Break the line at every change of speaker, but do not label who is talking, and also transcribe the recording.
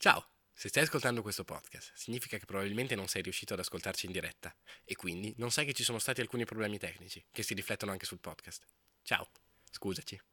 Ciao! Se stai ascoltando questo podcast, significa che probabilmente non sei riuscito ad ascoltarci in diretta e quindi non sai che ci sono stati alcuni problemi tecnici che si riflettono anche sul podcast. Ciao, scusaci.